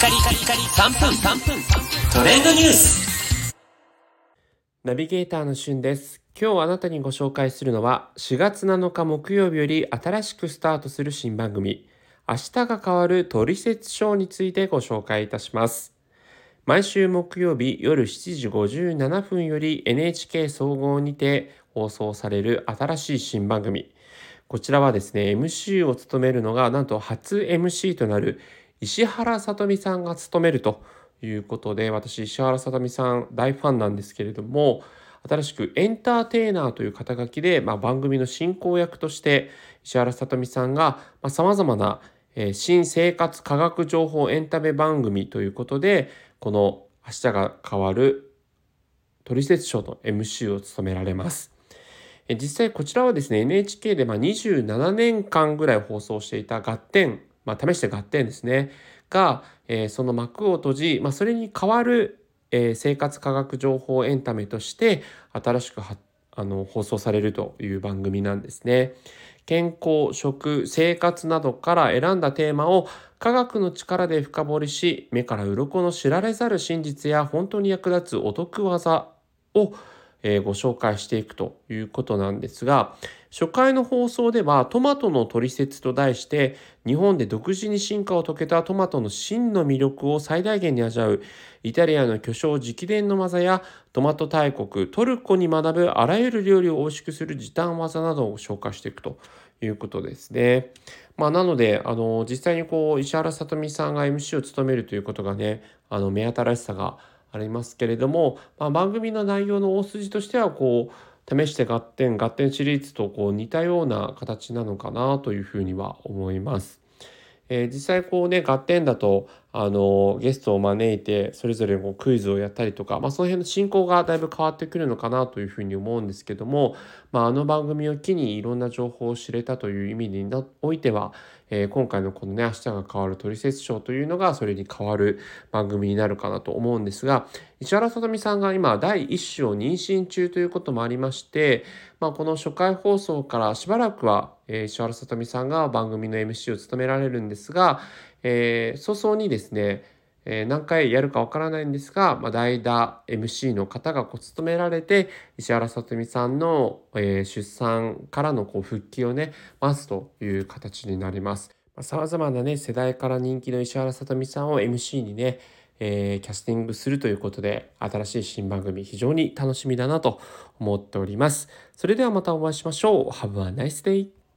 カリカリカリ3分3分トレンドニュースナビゲーターのしゅんです。今日あなたにご紹介するのは4月7日木曜日より新しくスタートする新番組明日が変わるトリセツショーについてご紹介いたします。毎週木曜日夜7時57分より NHK 総合にて放送される新しい新番組。こちらはですね、MC を務めるのがなんと初 MC となる石原さとみさんが務めるということで、私石原さとみさん大ファンなんですけれども、新しくエンターテイナーという肩書きで、まあ、番組の進行役として石原さとみさんがさまざ、まな、えー新生活科学情報エンタメ番組ということでこの「明日が変わるトリセツショー」の MC を務められます。実際こちらはですね NHK でまあ27年間ぐらい放送していた「ガッテン」まあ、試して「ガッテン」ですねが、えーその幕を閉じ、まあ、それに代わる、えー生活科学情報エンタメとして新しくあの放送されるという番組なんですね。健康食生活などから選んだテーマを科学の力で深掘りし目から鱗の知られざる真実や本当に役立つお得技を、ご紹介していくということなんですが初回の放送では「トマトのトリセツ」と題して日本で独自に進化を遂げたトマトの真の魅力を最大限に味わうイタリアの巨匠直伝の技やトマト大国トルコに学ぶあらゆる料理を美味しくする時短技などを紹介していくということですね。まあ、なのであの実際にこう石原さとみさんが MC を務めるということがねあの目新しさがありますけれども、まあ、番組の内容の大筋としてはこう試して合点合点シリーズとこう似たような形なのかなというふうには思います。えー実際こうね合点だとあのゲストを招いてそれぞれこクイズをやったりとか、まあ、その辺の進行がだいぶ変わってくるのかなというふうに思うんですけども、まあ、あの番組を機にいろんな情報を知れたという意味においては、えー今回のこのね「明日が変わるトリセツショー」というのがそれに変わる番組になるかなと思うんですが石原さとみさんが今第1子を妊娠中ということもありまして、まあ、この初回放送からしばらくは、石原さとみさんが番組の MC を務められるんですが、えー早々にですね、えー何回やるかわからないんですが、まあ、代打 MC の方がこう務められて石原さとみさんの、えー出産からのこう復帰をね待つという形になります。さまざ、まなね世代から人気の石原さとみさんを MC にね、えーキャスティングするということで新しい新番組非常に楽しみだなと思っております。それではまたお会いしましょう。Have a nice day!